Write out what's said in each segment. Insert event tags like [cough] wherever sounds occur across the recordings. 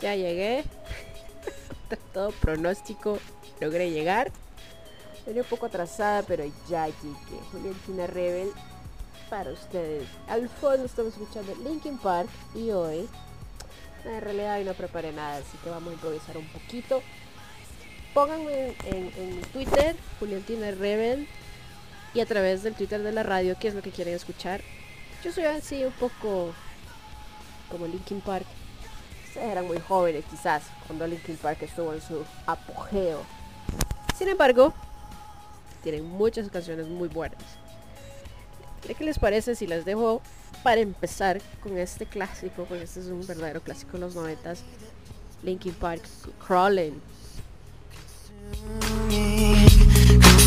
Ya llegué. [laughs] Todo pronóstico, logré llegar. Venía un poco atrasada, pero ya llegué. Juliantina Rebel para ustedes. Al fondo estamos escuchando Linkin Park y hoy, en realidad hoy no preparé nada, así que vamos a improvisar un poquito. Pónganme en, en Twitter, Juliantina Rebel, y a través del Twitter de la radio qué es lo que quieren escuchar. Yo soy así un poco como Linkin Park. Ustedes eran muy jóvenes quizás cuando Linkin Park estuvo en su apogeo. Sin embargo, tienen muchas canciones muy buenas. ¿Qué les parece si las dejo para empezar con este clásico? Porque este es un verdadero clásico de los noventas. Linkin Park, Crawling.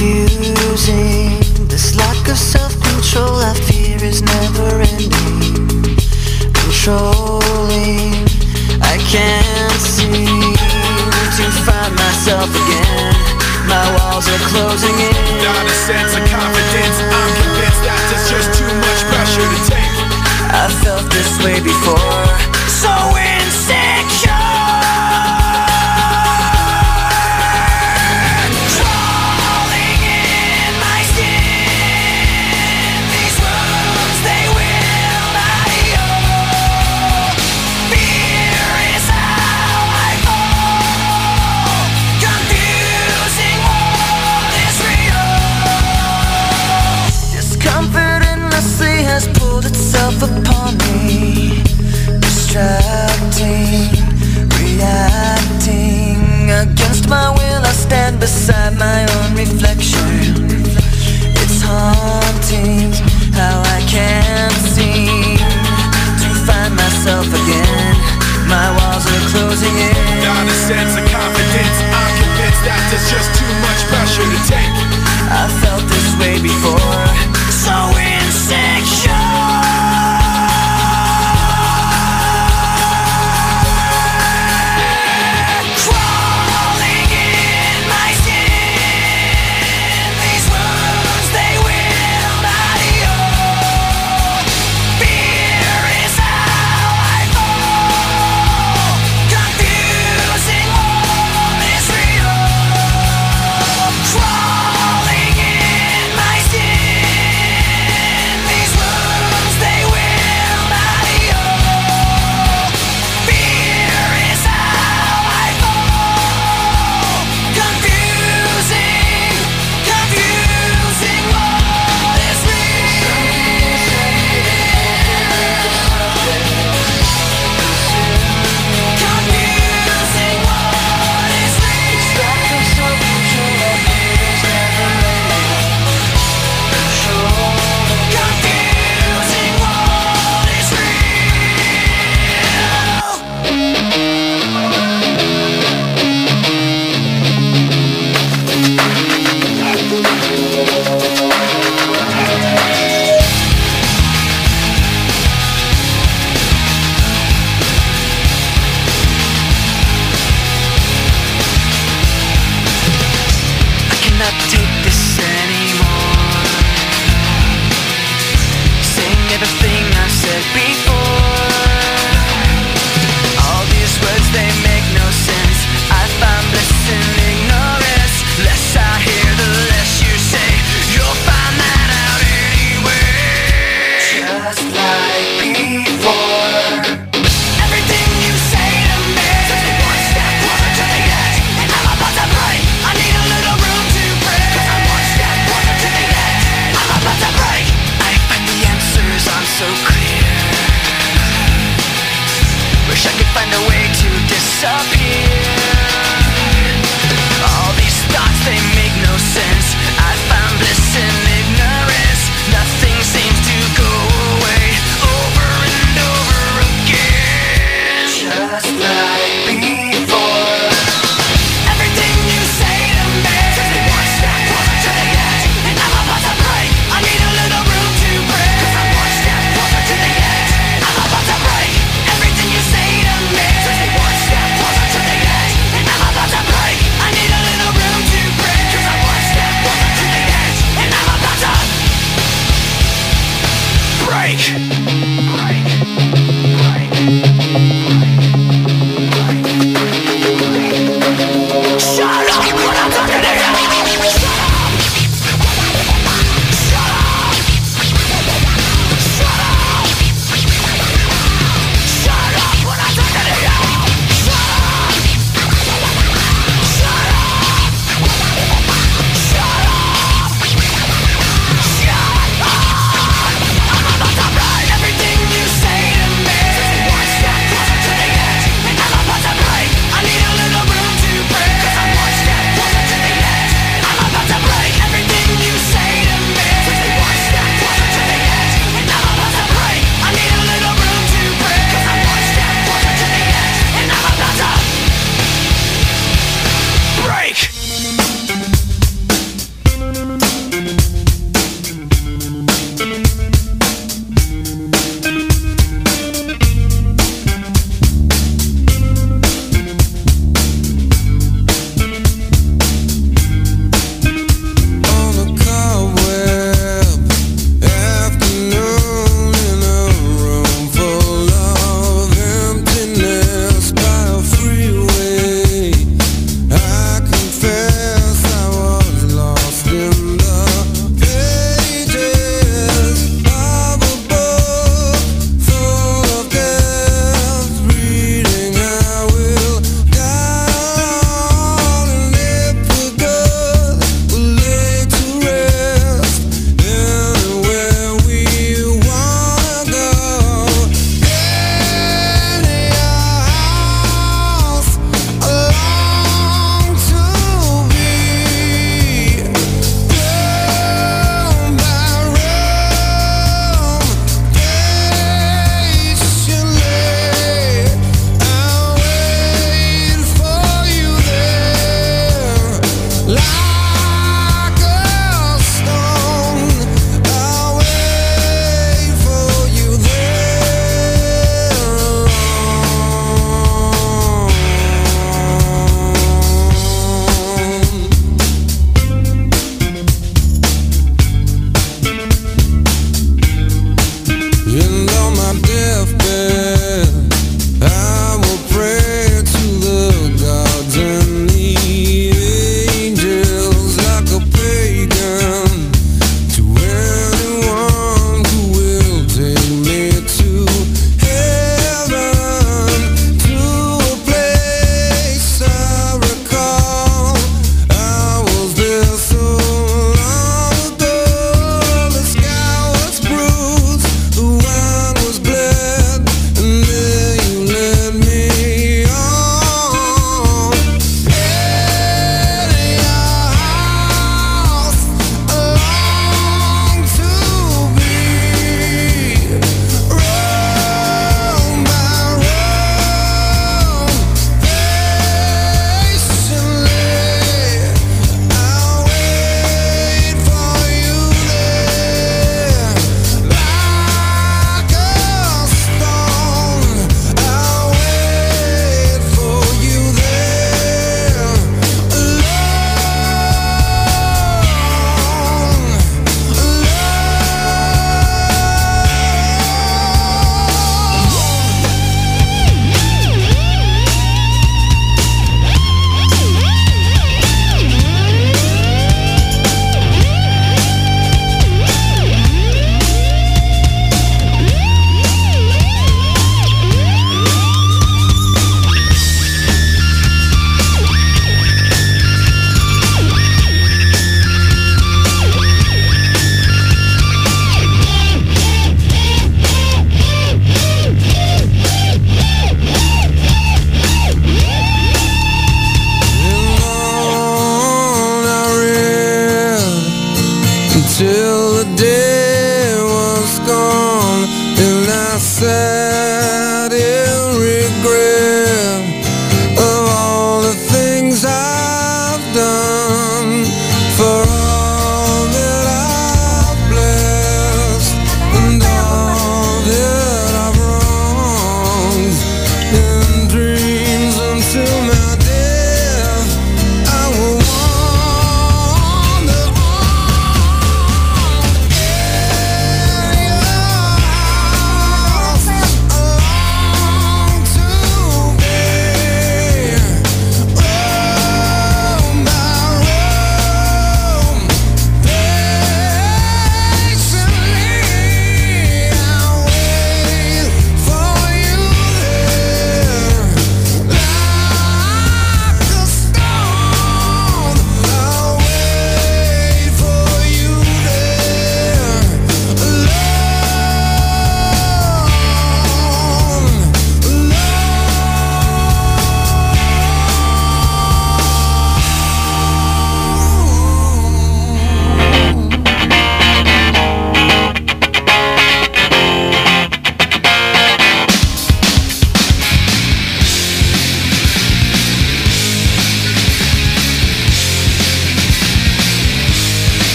Confusing. This lack of self-control I fear is never ending. Controlling, I can't seem to find myself again. My walls are closing in. Not a sense of confidence. I'm convinced that there's just too much pressure to take. I felt this way before. So insecure. Beside my own reflection. It's haunting how I can't seem to find myself again. My walls are closing in. Not a sense of confidence. I'm convinced that there's just too much pressure to take. I felt this way before.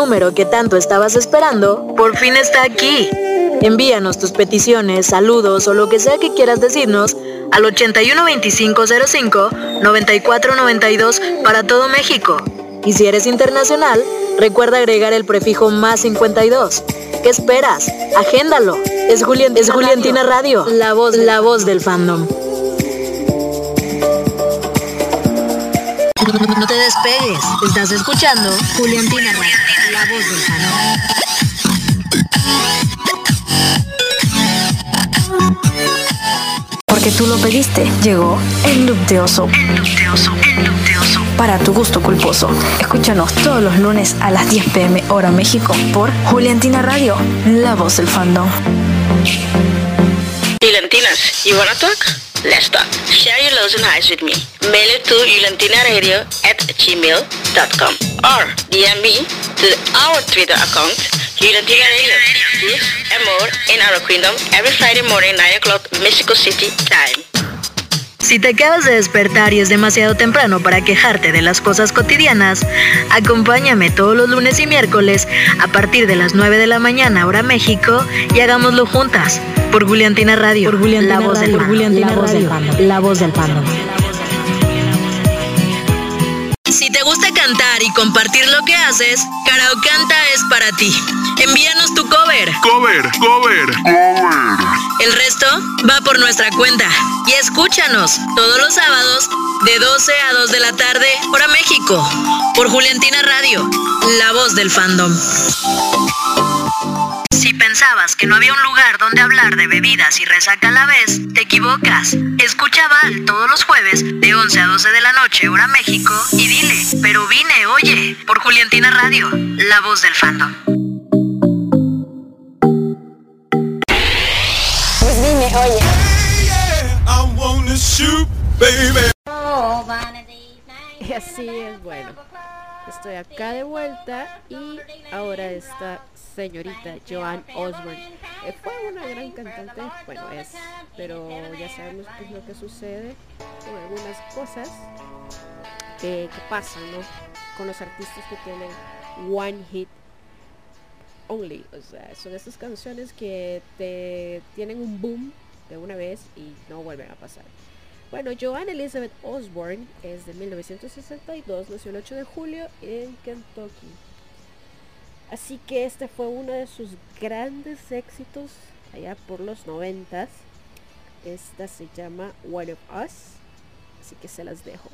Número que tanto estabas esperando por fin está aquí. Envíanos tus peticiones, saludos o lo que sea que quieras decirnos al 812505-9492 para todo México. Y si eres internacional, recuerda agregar el prefijo más 52. ¿Qué esperas? Agéndalo. Es, Julián, es Juliantina Radio, la voz, la voz del fandom. No te despegues. Estás escuchando Juliantina Radio, la voz del fandom. Porque tú lo pediste. Llegó el loop de oso. Para tu gusto culposo. Escúchanos todos los lunes a las 10 pm hora México por Juliantina Radio, la voz del fandom. Juliantinas, talk? Let's talk. Share your lows and highs with me. Mail it to juliantinaradio at gmail.com or DM me to our Twitter account, Juliantina Radio. This and more in our kingdom every Friday morning, 9 o'clock, Mexico City time. Si te acabas de despertar y es demasiado temprano para quejarte de las cosas cotidianas, acompáñame todos los lunes y miércoles a partir de las 9 de la mañana hora México y hagámoslo juntas por Juliantina Radio, Por Juliantina la voz Radio, del La voz del Radio, fandom. la voz del fandom. Te gusta cantar y compartir lo que haces, Karaokanta es para ti. Envíanos tu cover. Cover, cover, El resto va por nuestra cuenta. Y escúchanos todos los sábados de 12 a 2 de la tarde, hora México, por Juliantina Radio, la voz del fandom. Pensabas que no había un lugar donde hablar de bebidas y resaca a la vez, te equivocas. Escucha Val todos los jueves de 11 a 12 de la noche, hora México, y dile, pero vine, oye, por Juliantina Radio, la voz del fandom. I wanna shoot, baby. Y así es, bueno. Estoy acá de vuelta y ahora esta señorita Joan Osborne eh, fue una gran cantante, bueno es, pero ya sabemos qué es lo que sucede con algunas cosas que, pasan, ¿no? Con los artistas que tienen one hit only, o sea, son estas canciones que te tienen un boom de una vez y no vuelven a pasar. Bueno, Joan Elizabeth Osborne es de 1962, nació el 8 de julio en Kentucky. Así que este fue uno de sus grandes éxitos allá por los 90. Esta se llama One of Us. Así que se las dejo.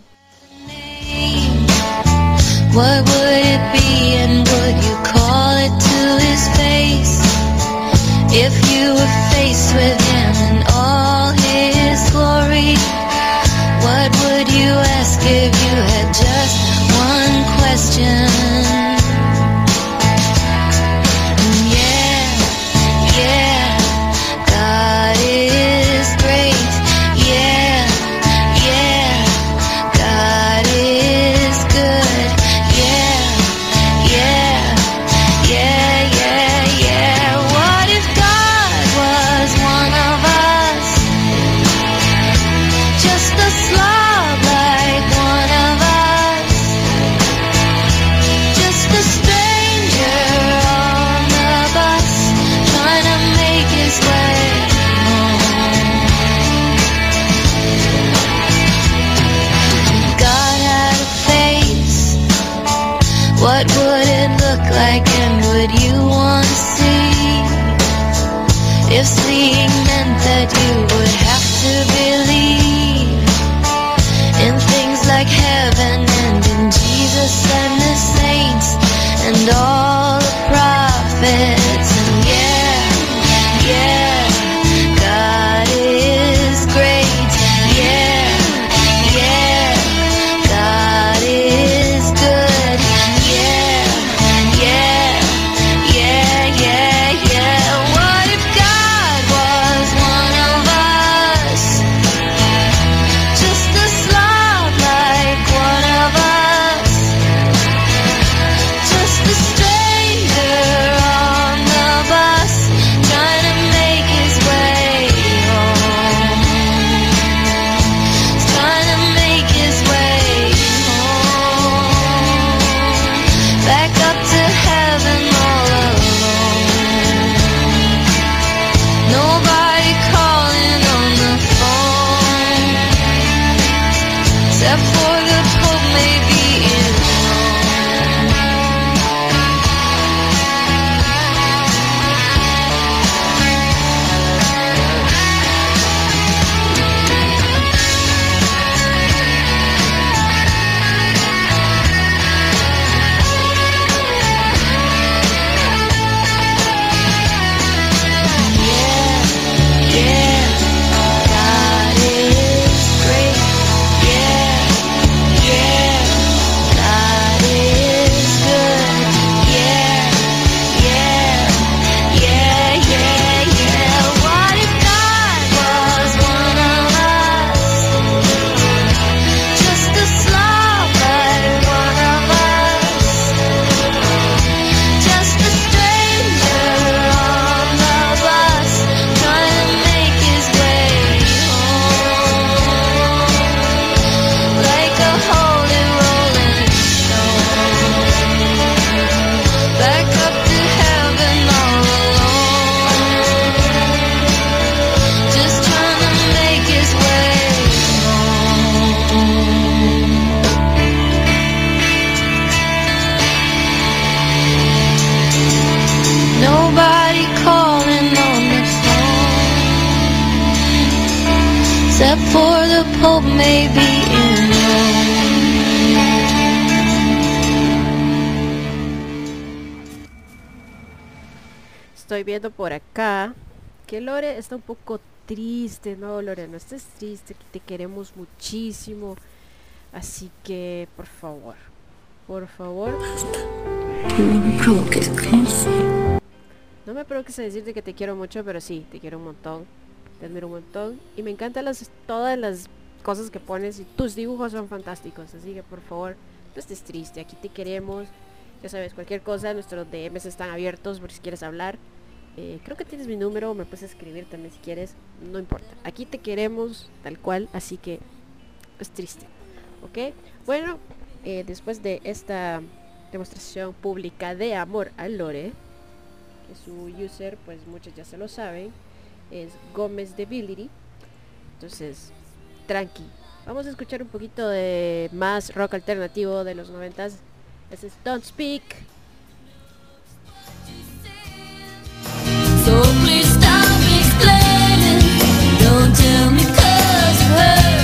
Por acá que Lore está un poco triste, ¿no, Lore? No estés triste, que te queremos muchísimo. Así que, por favor, por favor, No me provoques, no me provoques a decirte que te quiero mucho, pero sí, te quiero un montón. Te admiro un montón. Y me encantan las, todas las cosas que pones y tus dibujos son fantásticos. Así que, por favor, no estés triste. Aquí te queremos. Ya sabes, cualquier cosa, nuestros DMs están abiertos por si quieres hablar. Eh, creo que tienes mi número, me puedes escribir también si quieres, no importa. Aquí te queremos tal cual, así que es triste. ¿Ok? Bueno, eh, después de esta demostración pública de amor a Lore, que su user, pues muchos ya se lo saben, es Gómez Debility. Entonces, tranqui. Vamos a escuchar un poquito de más rock alternativo de los noventas. Ese es Don't Speak. Don't tell me 'cause it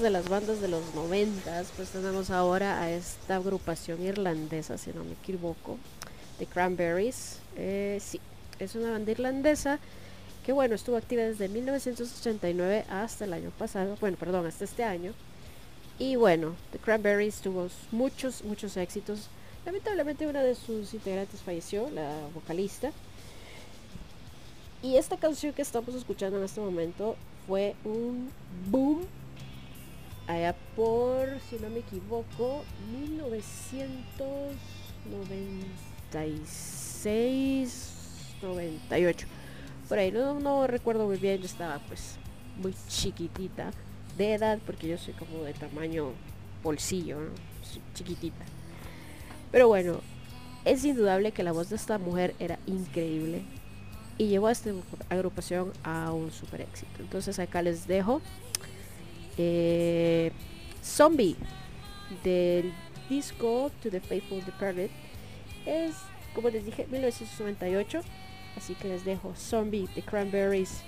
de las bandas de los noventas, pues tenemos ahora a esta agrupación irlandesa, si no me equivoco, de Cranberries. Eh, sí, es una banda irlandesa que bueno, estuvo activa desde 1989 hasta el año pasado, bueno, perdón, hasta este año. Y bueno, The Cranberries tuvo muchos, muchos éxitos. Lamentablemente una de sus integrantes falleció, la vocalista. Y esta canción que estamos escuchando en este momento fue un boom allá por, si no me equivoco, 1996, 98. Por ahí, no, no recuerdo muy bien, yo estaba pues muy chiquitita de edad, porque yo soy como de tamaño bolsillo, ¿no? Chiquitita. Pero bueno, es indudable que la voz de esta mujer era increíble y llevó a esta agrupación a un super éxito. Entonces acá les dejo eh, Zombie del disco To the Faithful Departed. Es, como les dije, 1998. Así que les dejo Zombie de Cranberries.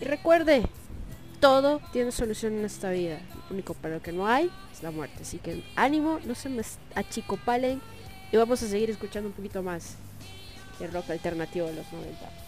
Y recuerde, todo tiene solución en esta vida. Lo único para lo que no hay es la muerte. Así que ánimo, no se me achicopalen. Y vamos a seguir escuchando un poquito más el rock alternativo de los 90.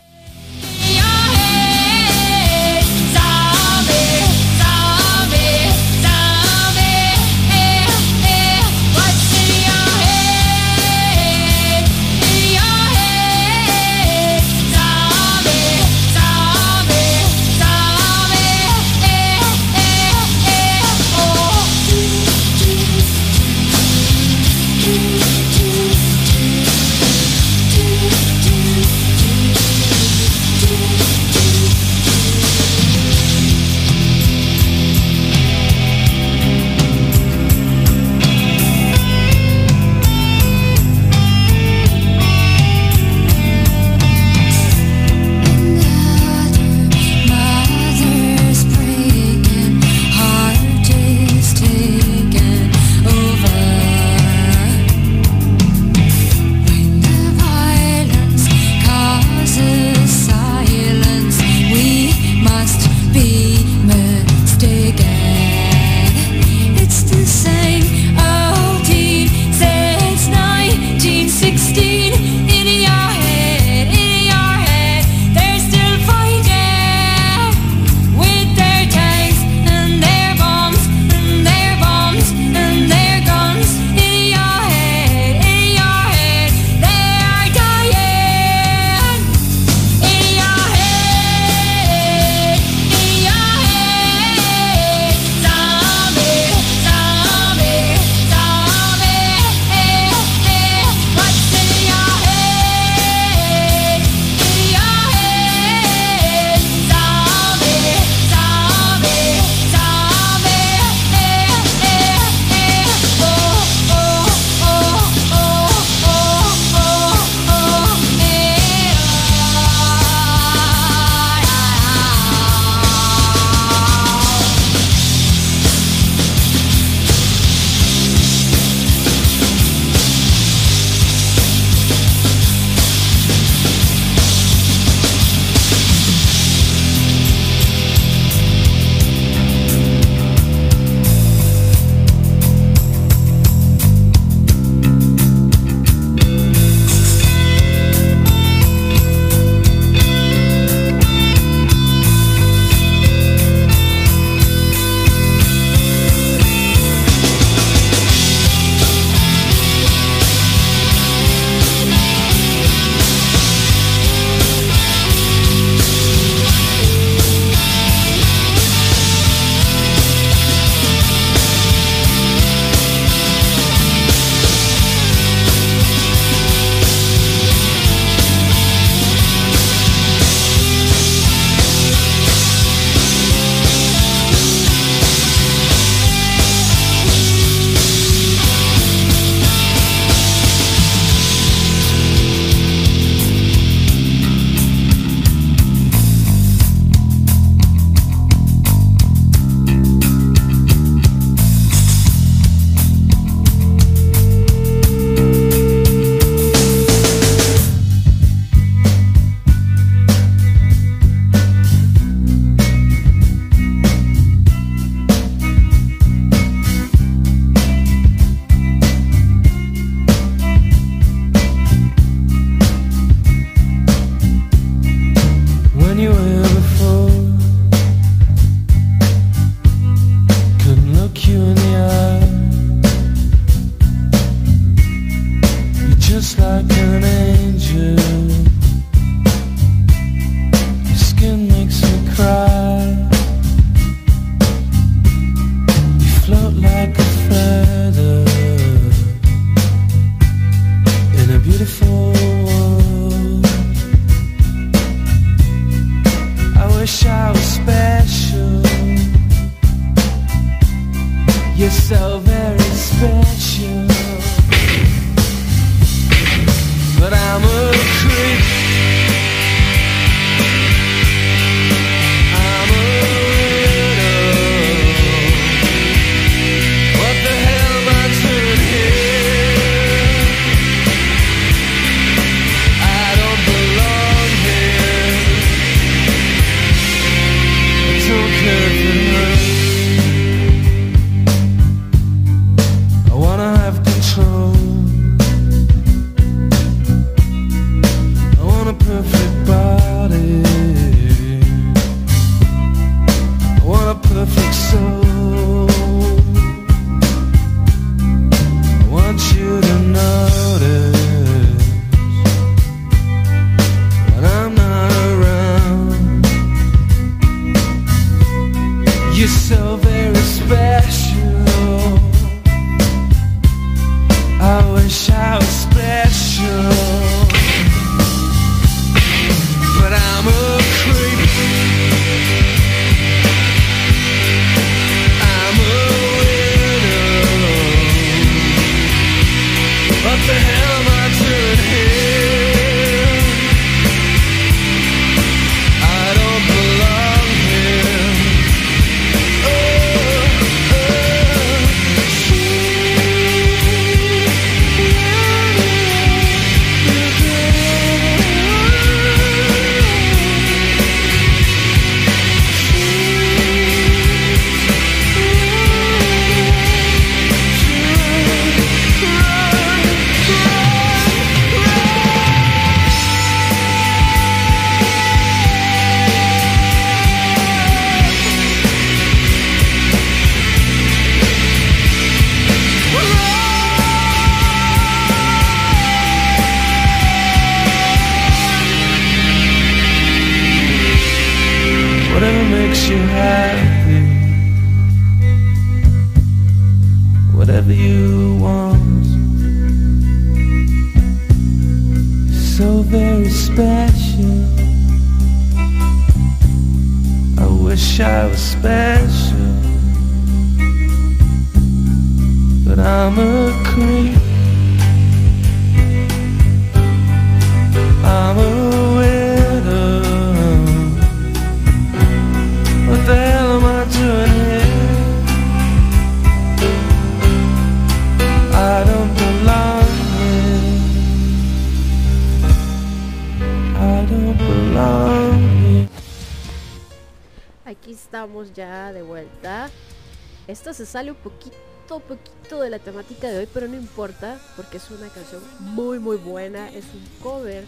Sale un poquito, poquito de la temática de hoy, pero no importa, porque es una canción muy, muy buena. Es un cover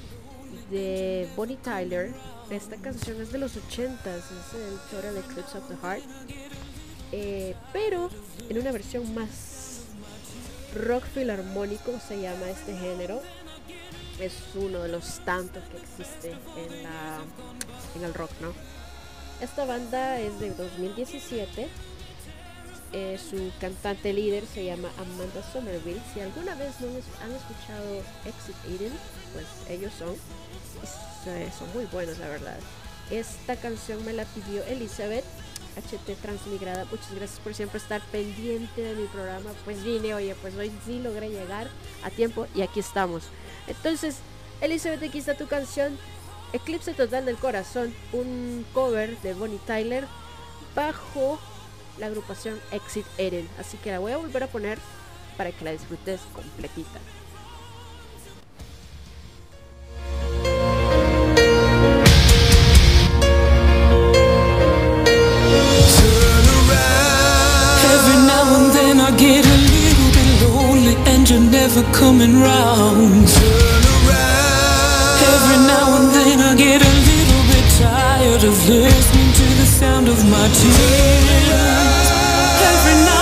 de Bonnie Tyler. Esta canción es de los 80s, es el Total Eclipse of the Heart. Eh, pero en una versión más rock filarmónico se llama este género. Es uno de los tantos que existe en, la, en el rock, ¿no? Esta banda es de 2017. Eh, su cantante líder se llama Amanda Somerville. Si alguna vez no han escuchado Exit Eden, pues ellos son. Son muy buenos, la verdad. Esta canción me la pidió Elizabeth, HT Transmigrada. Muchas gracias por siempre estar pendiente de mi programa. Pues vine, oye, pues hoy sí logré llegar a tiempo y aquí estamos. Entonces, Elizabeth, aquí está tu canción. Eclipse Total del Corazón, un cover de Bonnie Tyler bajo la agrupación Exit Eden. Así que la voy a volver a poner para que la disfrutes completita. Coming round. Every now and then I get a little bit tired of listening to the sound of my tears. Every now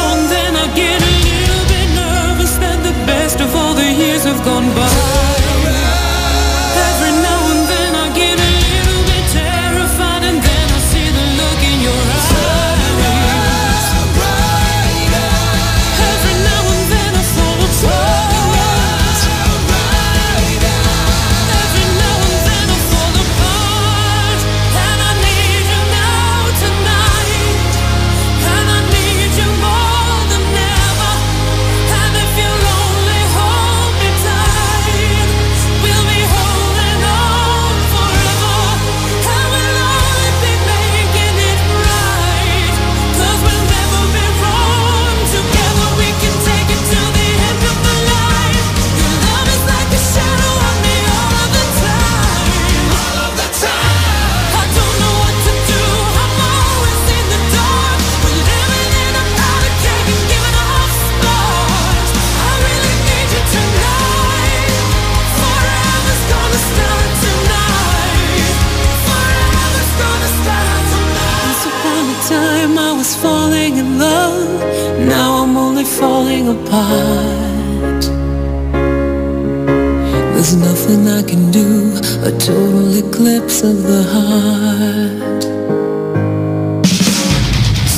apart. There's nothing I can do, a total eclipse of the heart.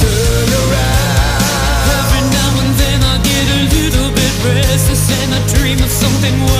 Turn around. Every now and then I get a little bit restless and I dream of something wild.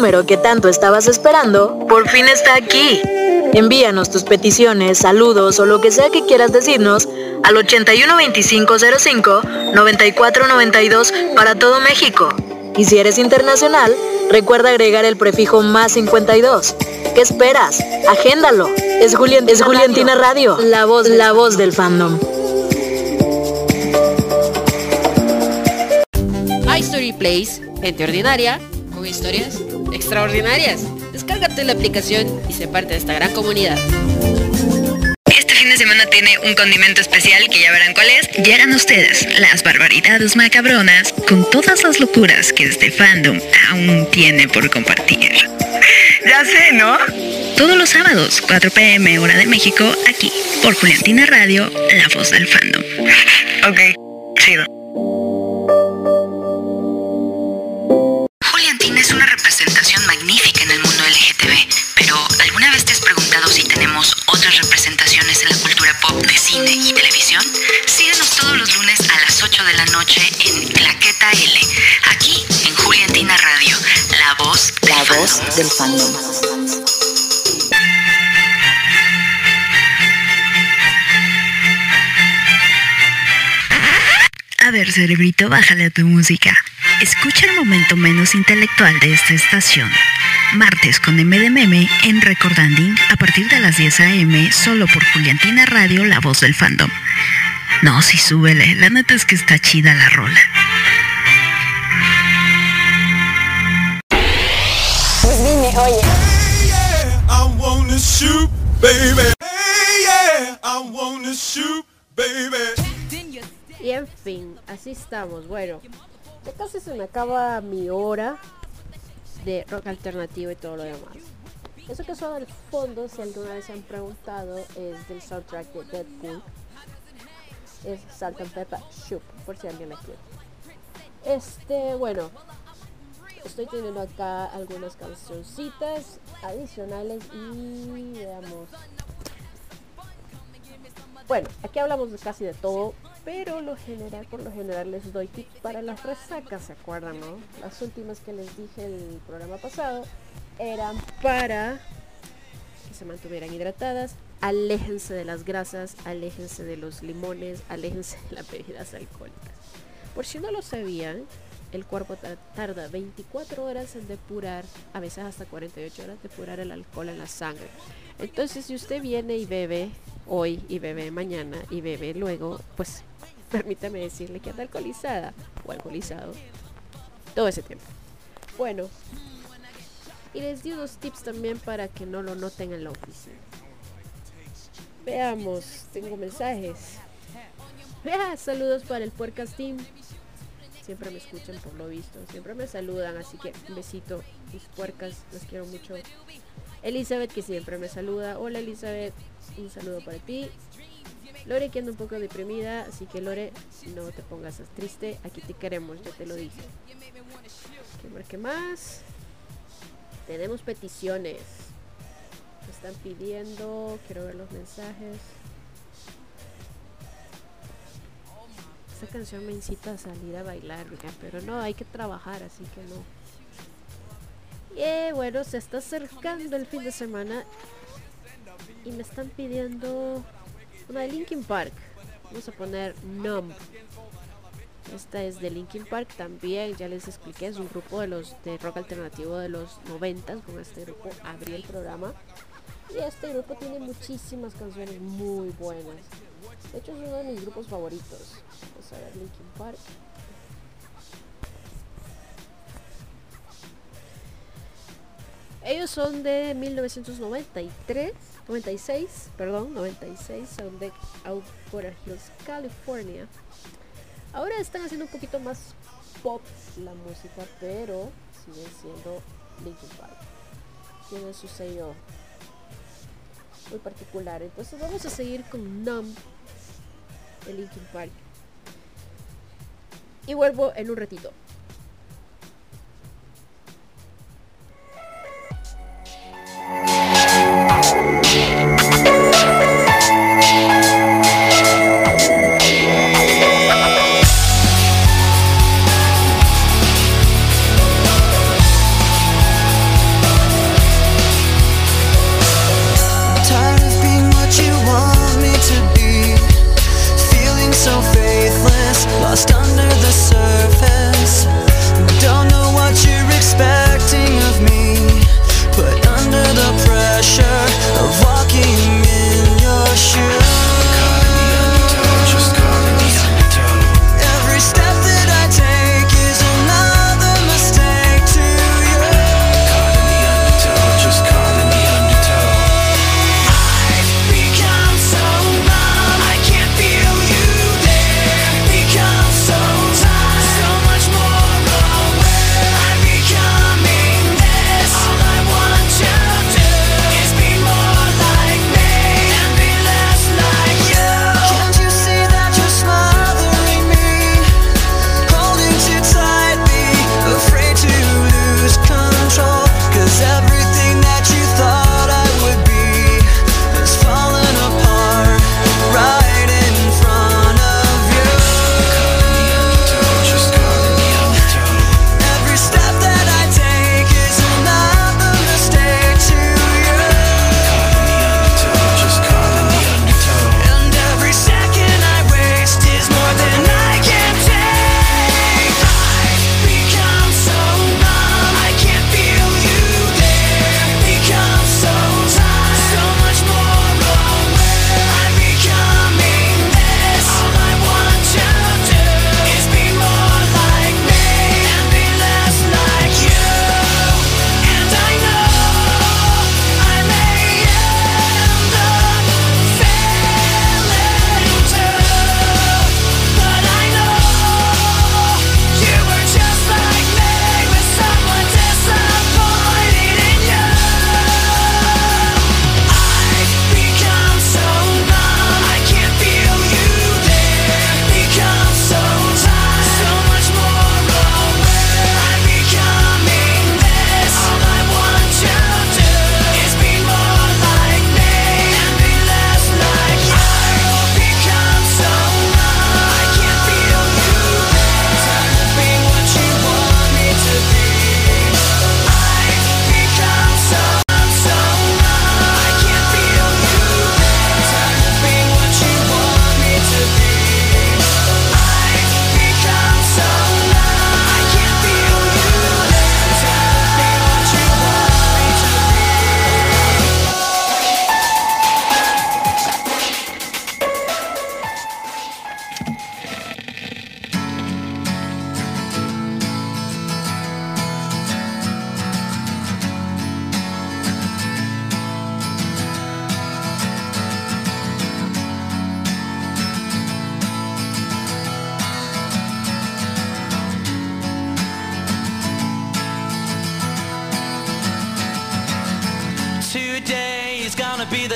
Número que tanto estabas esperando por fin está aquí. Envíanos tus peticiones, saludos o lo que sea que quieras decirnos al 812505 9492 para todo México. Y si eres internacional, recuerda agregar el prefijo más 52. ¿Qué esperas? Agéndalo. Es, Julien- es Juliantina Radio, la voz, la voz del fandom. iStory Place, gente ordinaria, con historias extraordinarias. Descárgate la aplicación y sé parte de esta gran comunidad. Este fin de semana tiene un condimento especial que ya verán cuál es. Llegan ustedes las barbaridades macabronas con todas las locuras que este fandom aún tiene por compartir. Ya sé, ¿no? Todos los sábados, 4 pm hora de México, aquí, por Juliantina Radio, la voz del fandom. Ok, cultura pop de cine y televisión? Síguenos todos los lunes a las 8 de la noche en Claqueta L, aquí en Juliantina Radio, la voz del la voz del fandom. A ver, cerebrito, bájale a tu música. Escucha el momento menos intelectual de esta estación. Martes con M de Meme en Recordanding a partir de las 10 a.m. solo por Juliantina Radio, la voz del fandom. No, sí, súbele. La neta es que está chida la rola. Pues dime, oye. I wanna shoot, baby. Hey, yeah, I wanna shoot, baby. Y en fin, así estamos. Bueno, ya casi se me acaba mi hora de rock alternativo y todo lo demás. Eso que suena al fondo, si alguna vez se han preguntado, es del soundtrack de Deadpool. Es Salt and Pepper Shoop, por si alguien la quiere. Este, bueno, estoy teniendo acá algunas cancioncitas adicionales y veamos. Bueno, aquí hablamos de casi de todo, pero lo general, por lo general les doy tips para las resacas, ¿se acuerdan, no? Las últimas que les dije el programa pasado eran para que se mantuvieran hidratadas, aléjense de las grasas, aléjense de los limones, aléjense de las bebidas alcohólicas. Por si no lo sabían, el cuerpo ta- tarda 24 horas en depurar, a veces hasta 48 horas, depurar el alcohol en la sangre. Entonces, si usted viene y bebe hoy y bebe mañana y bebe luego, pues permítame decirle que anda alcoholizada o alcoholizado todo ese tiempo. Bueno, y les di unos tips también para que no lo noten en la oficina. Veamos, tengo mensajes. Ah, saludos para el Puercas Team. Siempre me escuchan por lo visto, siempre me saludan, así que un besito, mis puercas, los quiero mucho. Elizabeth que siempre me saluda. Hola Elizabeth, un saludo para ti. Lore que anda un poco deprimida, así que Lore, no te pongas triste, aquí te queremos, ya te lo dije. ¿Qué más? ¿Qué más? Tenemos peticiones. Me están pidiendo, quiero ver los mensajes. Esta canción me incita a salir a bailar, pero no, hay que trabajar, así que no. Y bueno, se está acercando el fin de semana y me están pidiendo una de Linkin Park. Vamos a poner Numb. Esta es de Linkin Park también, ya les expliqué, es un grupo de los de rock alternativo de los 90 con este grupo abrí el programa. Y este grupo tiene muchísimas canciones muy buenas. De hecho es uno de mis grupos favoritos. Vamos a ver Linkin Park. Ellos son de 1993, 96, perdón, 96, son de Outwater Hills, California. Ahora están haciendo un poquito más pop la música, pero sigue siendo Linkin Park. Tiene su sello muy particular. Entonces vamos a seguir con Numb de Linkin Park. Y vuelvo en un ratito. Tired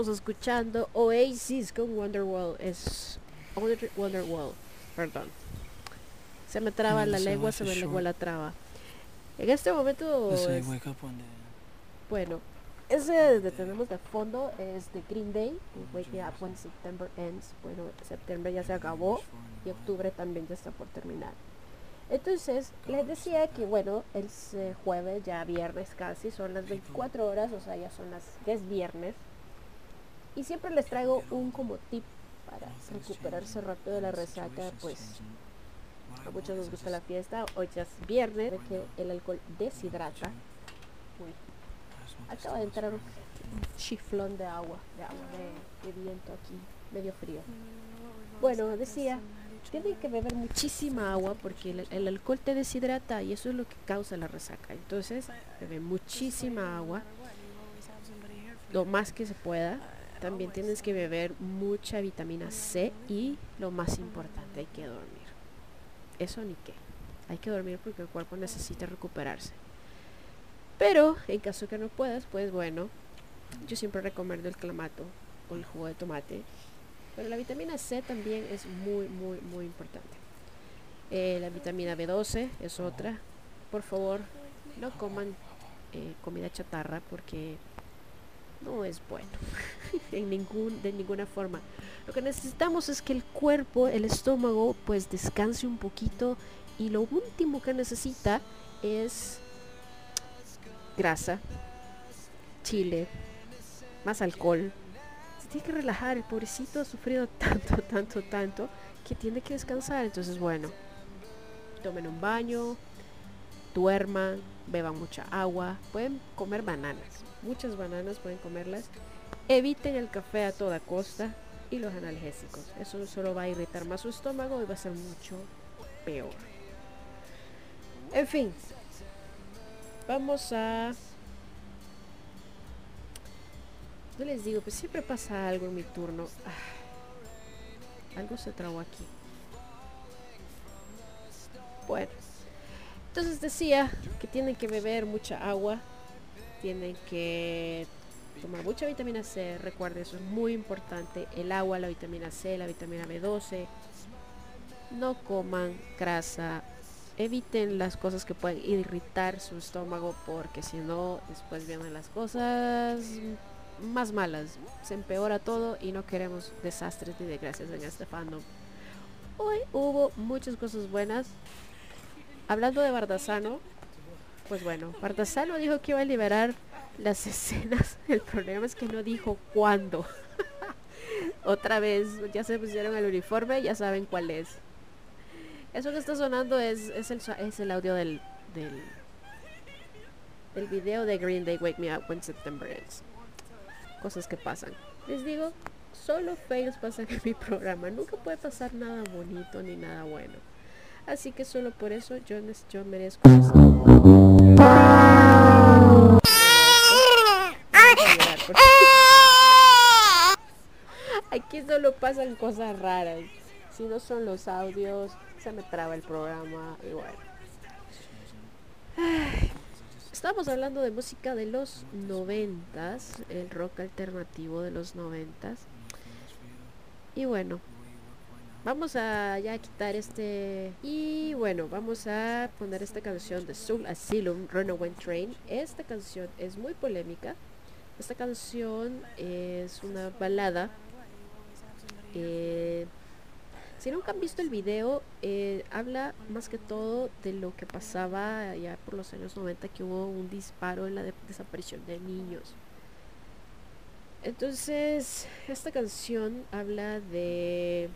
Estábamos escuchando Oasis con Wonderwall. Es Wonder- Wonderwall, perdón. Se me traba la lengua, se me lengua la traba. En este momento, es- bueno, ese que tenemos de fondo es de Green Day, Wake Up When September Ends. Bueno, septiembre ya se acabó y octubre también ya está por terminar. Entonces, les decía que bueno, el jueves, ya viernes casi, son las 24 horas, o sea, ya son las, ya es viernes. Y siempre les traigo un como tip para recuperarse rápido de la resaca, pues a muchos nos gusta la fiesta, hoy ya es viernes, que el alcohol deshidrata. Uy, acaba de entrar un chiflón de agua, de agua de, viento aquí, medio frío. Bueno, decía, tienen que beber muchísima agua porque el alcohol te deshidrata y eso es lo que causa la resaca. Entonces, bebe muchísima agua, lo más que se pueda. También tienes que beber mucha vitamina C y lo más importante, hay que dormir. Eso ni qué. hay que dormir porque el cuerpo necesita recuperarse. Pero en caso que no puedas, pues bueno, yo siempre recomiendo el clamato o el jugo de tomate. Pero la vitamina C también es muy, muy, muy importante. Eh, la vitamina B12 es otra. Por favor, no coman eh, comida chatarra porque no es bueno [laughs] en ningún, de ninguna forma. Lo que necesitamos es que el cuerpo, el estómago, pues descanse un poquito y lo último que necesita es grasa, chile, más alcohol. Se tiene que relajar, el pobrecito ha sufrido [laughs] tanto, tanto, tanto que tiene que descansar. Entonces, bueno, tomen un baño, duerman, beban mucha agua, pueden comer bananas, muchas bananas pueden comerlas. Eviten el café a toda costa y los analgésicos. Eso solo va a irritar más su estómago y va a ser mucho peor. En fin, vamos a... No les digo, pues siempre pasa algo en mi turno. Ah, algo se trabó aquí. Bueno, entonces decía que tienen que beber mucha agua, tienen que tomar mucha vitamina C, recuerden eso es muy importante, el agua, la vitamina C, la vitamina B12, no coman grasa, eviten las cosas que pueden irritar su estómago porque si no después vienen las cosas más malas, se empeora todo y no queremos desastres ni desgracias en este fandom. Hoy hubo muchas cosas buenas. Hablando de Bardazano, pues bueno, Bardazano dijo que iba a liberar las [laughs] escenas. El problema es que no dijo cuándo. [laughs] Otra vez, ya se pusieron el uniforme, ya saben cuál es. Eso que está sonando es, es, el, es el audio del, del, del video de Green Day Wake Me Up When September Ends. Cosas que pasan. Les digo, solo fails pasan en mi programa. Nunca puede pasar nada bonito ni nada bueno. Así que solo por eso yo, yo merezco. Aquí solo pasan cosas raras. Si no son los audios, se me traba el programa y Estamos hablando de música de los noventas, el rock alternativo de los noventas. Y bueno, vamos a ya quitar este y bueno, vamos a poner esta canción de Soul Asylum, Runaway Train. Esta canción es muy polémica. Esta canción es una balada. Eh, si nunca han visto el video, eh, habla más que todo de lo que pasaba ya por los años 90, que hubo un disparo en la de- desaparición de niños. Entonces, esta canción habla de...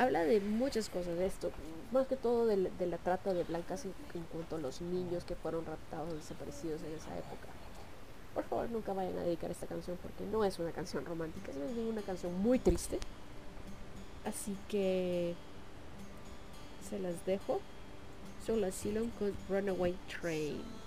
Habla de muchas cosas de esto, más que todo de, de la trata de blancas en, en cuanto a los niños que fueron raptados, desaparecidos en esa época. Por favor, nunca vayan a dedicar esta canción porque no es una canción romántica, es una canción muy triste. Así que se las dejo. Soul Asylum con Runaway Train.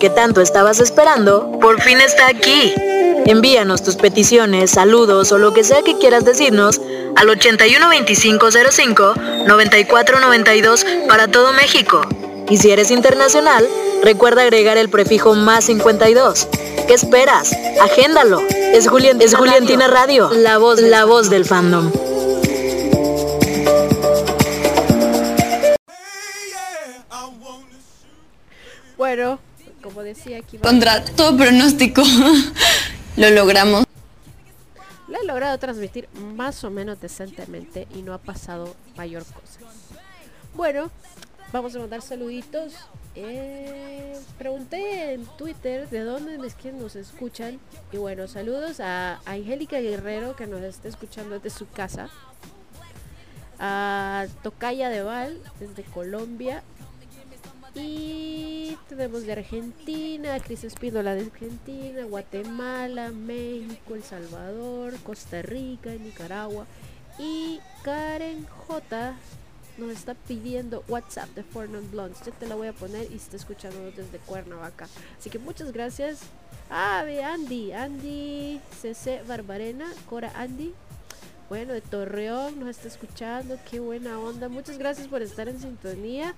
Que tanto estabas esperando, por fin está aquí. Envíanos tus peticiones, saludos o lo que sea que quieras decirnos al 812505 9492 para todo México. Y si eres internacional, recuerda agregar el prefijo más 52. ¿Qué esperas? Agéndalo. Es, Julien- es Juliantina Radio, la voz, la voz del fandom. Decía. Contra todo pronóstico, [laughs] lo logramos. Lo he logrado transmitir más o menos decentemente y no ha pasado mayor cosa. Bueno, vamos a mandar saluditos. Eh, pregunté en Twitter de dónde es que nos escuchan. Y bueno, saludos a Angélica Guerrero que nos está escuchando desde su casa. A Tocaya de Val desde Colombia. Y tenemos de Argentina, Cris Espíndola de Argentina, Guatemala, México, El Salvador, Costa Rica, Nicaragua. Y Karen J nos está pidiendo WhatsApp de Non Blondes. Yo te la voy a poner y está escuchando desde Cuernavaca. Así que muchas gracias. Ah, ve Andy, Andy CC Barbarena, Cora Andy. Bueno, de Torreón nos está escuchando, qué buena onda. Muchas gracias por estar en sintonía.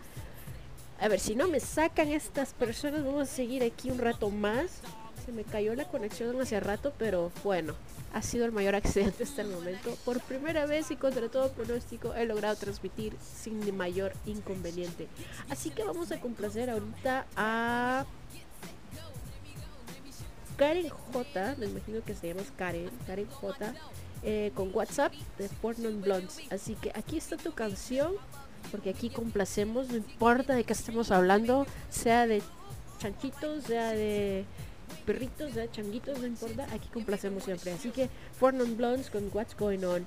A ver, si no me sacan estas personas, vamos a seguir aquí un rato más. Se me cayó la conexión hace rato, pero bueno, ha sido el mayor accidente hasta el momento. Por primera vez y contra todo pronóstico he logrado transmitir sin mayor inconveniente. Así que vamos a complacer ahorita a Karen J, me imagino que se llama Karen, Karen J, eh, con WhatsApp de Porno Blondes. Así que aquí está tu canción, porque aquí complacemos, no importa de qué estemos hablando, sea de chanchitos, sea de perritos, sea de changuitos, no importa, aquí complacemos siempre. Así que Porno Blondes con What's Going On.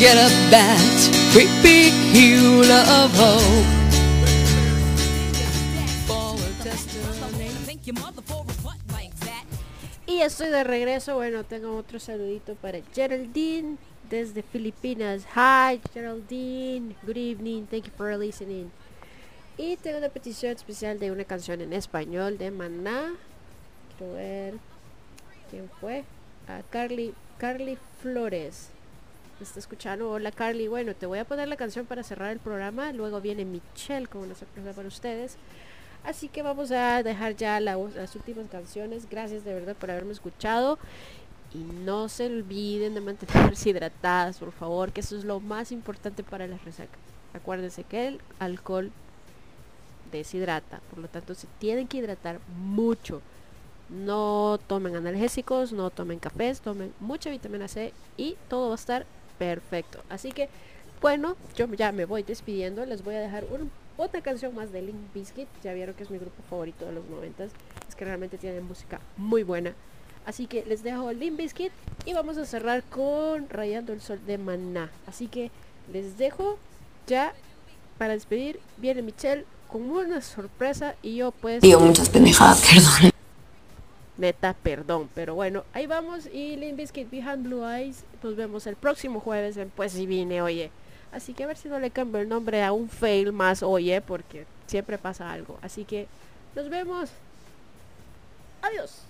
Get up that hill of hope. Y estoy de regreso. Bueno, tengo otro saludito para Geraldine desde Filipinas. Hi, Geraldine. Good evening. Thank you for listening. Y tengo una petición especial de una canción en español de Maná. Quiero ver quién fue. A Carly, Carly Flores. ¿Me está escuchando? Hola Carly. Bueno, te voy a poner la canción para cerrar el programa. Luego viene Michelle con una sorpresa para ustedes. Así que vamos a dejar ya la- las últimas canciones. Gracias de verdad por haberme escuchado. Y no se olviden de mantenerse hidratadas, por favor, que eso es lo más importante para la resaca. Acuérdense que el alcohol deshidrata, por lo tanto se tienen que hidratar mucho. No tomen analgésicos, no tomen cafés, tomen mucha vitamina C y todo va a estar perfecto. Así que, bueno, yo ya me voy despidiendo. Les voy a dejar otra canción más de Link Biscuit. Ya vieron que es mi grupo favorito de los noventas. Es que realmente tienen música muy buena. Así que les dejo Limp Bizkit y vamos a cerrar con Rayando el Sol de Maná. Así que les dejo ya para despedir. Viene Michelle con una sorpresa y yo pues... Digo muchas pendejadas, [laughs] perdón. Neta, perdón. Pero bueno, ahí vamos y Limp Bizkit Behind Blue Eyes. Nos vemos el próximo jueves en Pues si vine, oye. Así que a ver si no le cambio el nombre a un fail más, oye, porque siempre pasa algo. Así que nos vemos. Adiós.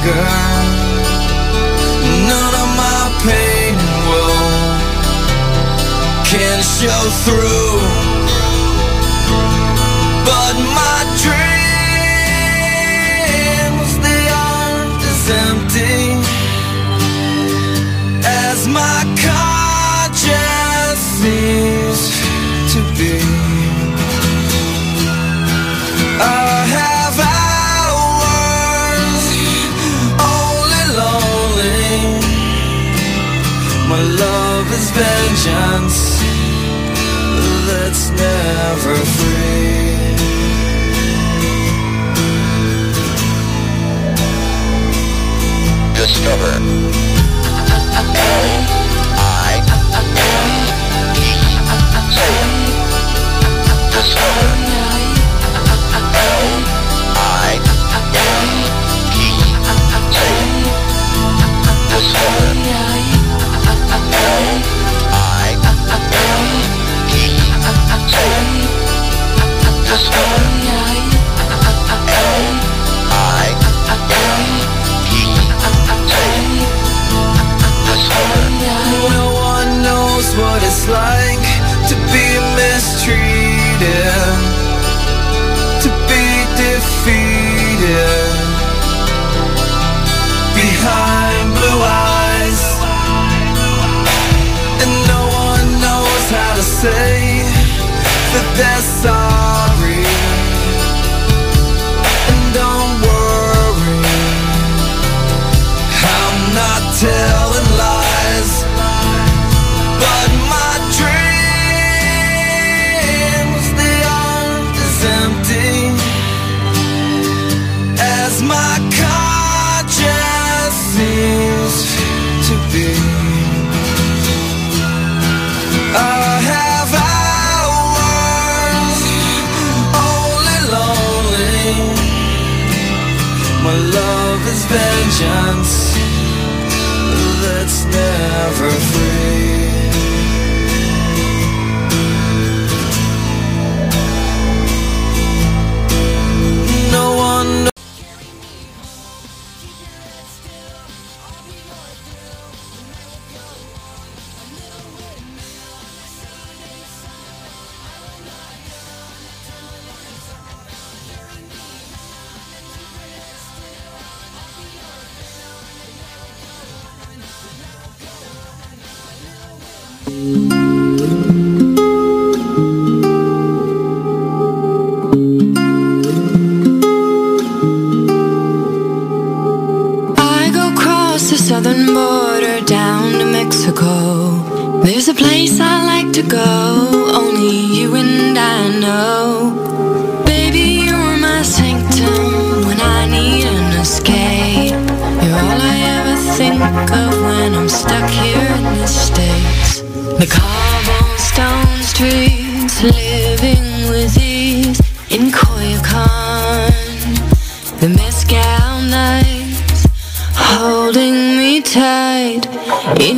anger. None of my pain will can show through. But my My love is vengeance that's never free. Discover. Discover.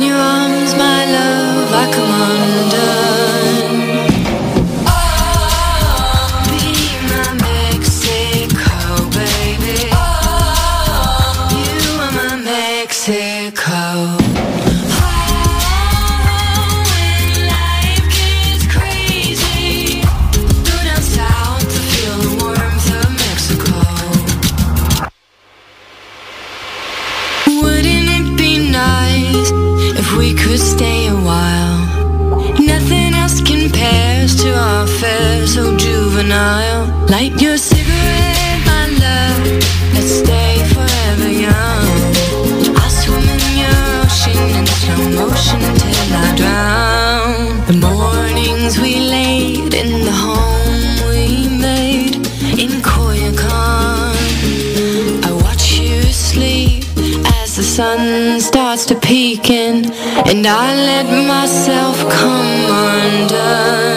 your arms, my love, I come under. weekend, and I let myself come undone.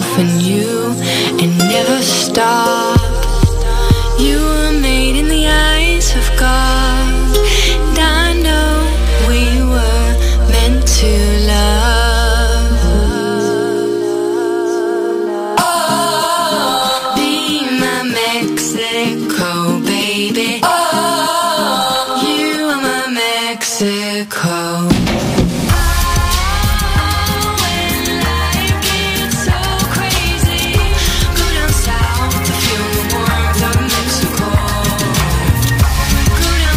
yourself and you and never stop. You were made in the eyes of God.